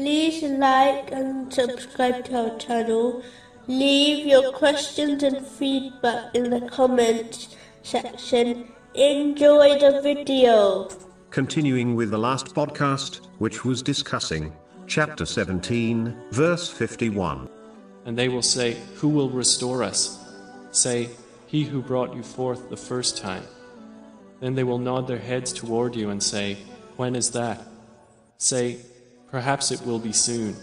like and subscribe to our channel. Leave your questions and feedback in the comments section. Enjoy the video. Continuing with the last podcast, which was discussing chapter 17, verse 51. And they will say, Who will restore us? Say, He who brought you forth the first time. Then they will nod their heads toward you and say, When is that? Say, Perhaps it will be soon.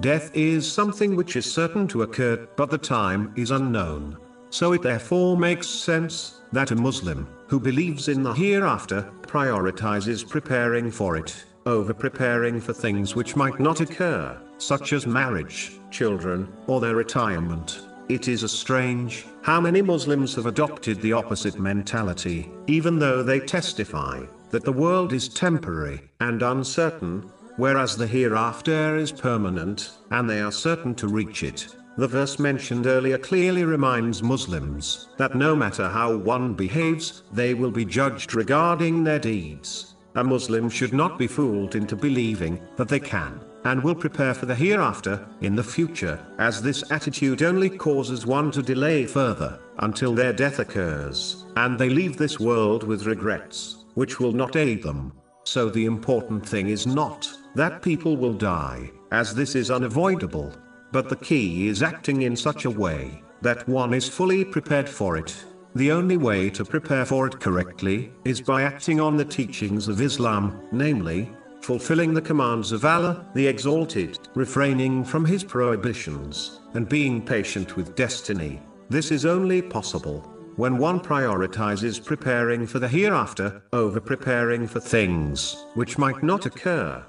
Death is something which is certain to occur, but the time is unknown. So it therefore makes sense that a Muslim who believes in the hereafter prioritizes preparing for it over preparing for things which might not occur, such as marriage, children, or their retirement. It is a strange how many Muslims have adopted the opposite mentality, even though they testify that the world is temporary and uncertain, whereas the hereafter is permanent, and they are certain to reach it. The verse mentioned earlier clearly reminds Muslims that no matter how one behaves, they will be judged regarding their deeds. A Muslim should not be fooled into believing that they can and will prepare for the hereafter in the future, as this attitude only causes one to delay further until their death occurs, and they leave this world with regrets, which will not aid them. So the important thing is not that people will die, as this is unavoidable. But the key is acting in such a way that one is fully prepared for it. The only way to prepare for it correctly is by acting on the teachings of Islam, namely, fulfilling the commands of Allah, the Exalted, refraining from His prohibitions, and being patient with destiny. This is only possible when one prioritizes preparing for the hereafter over preparing for things which might not occur.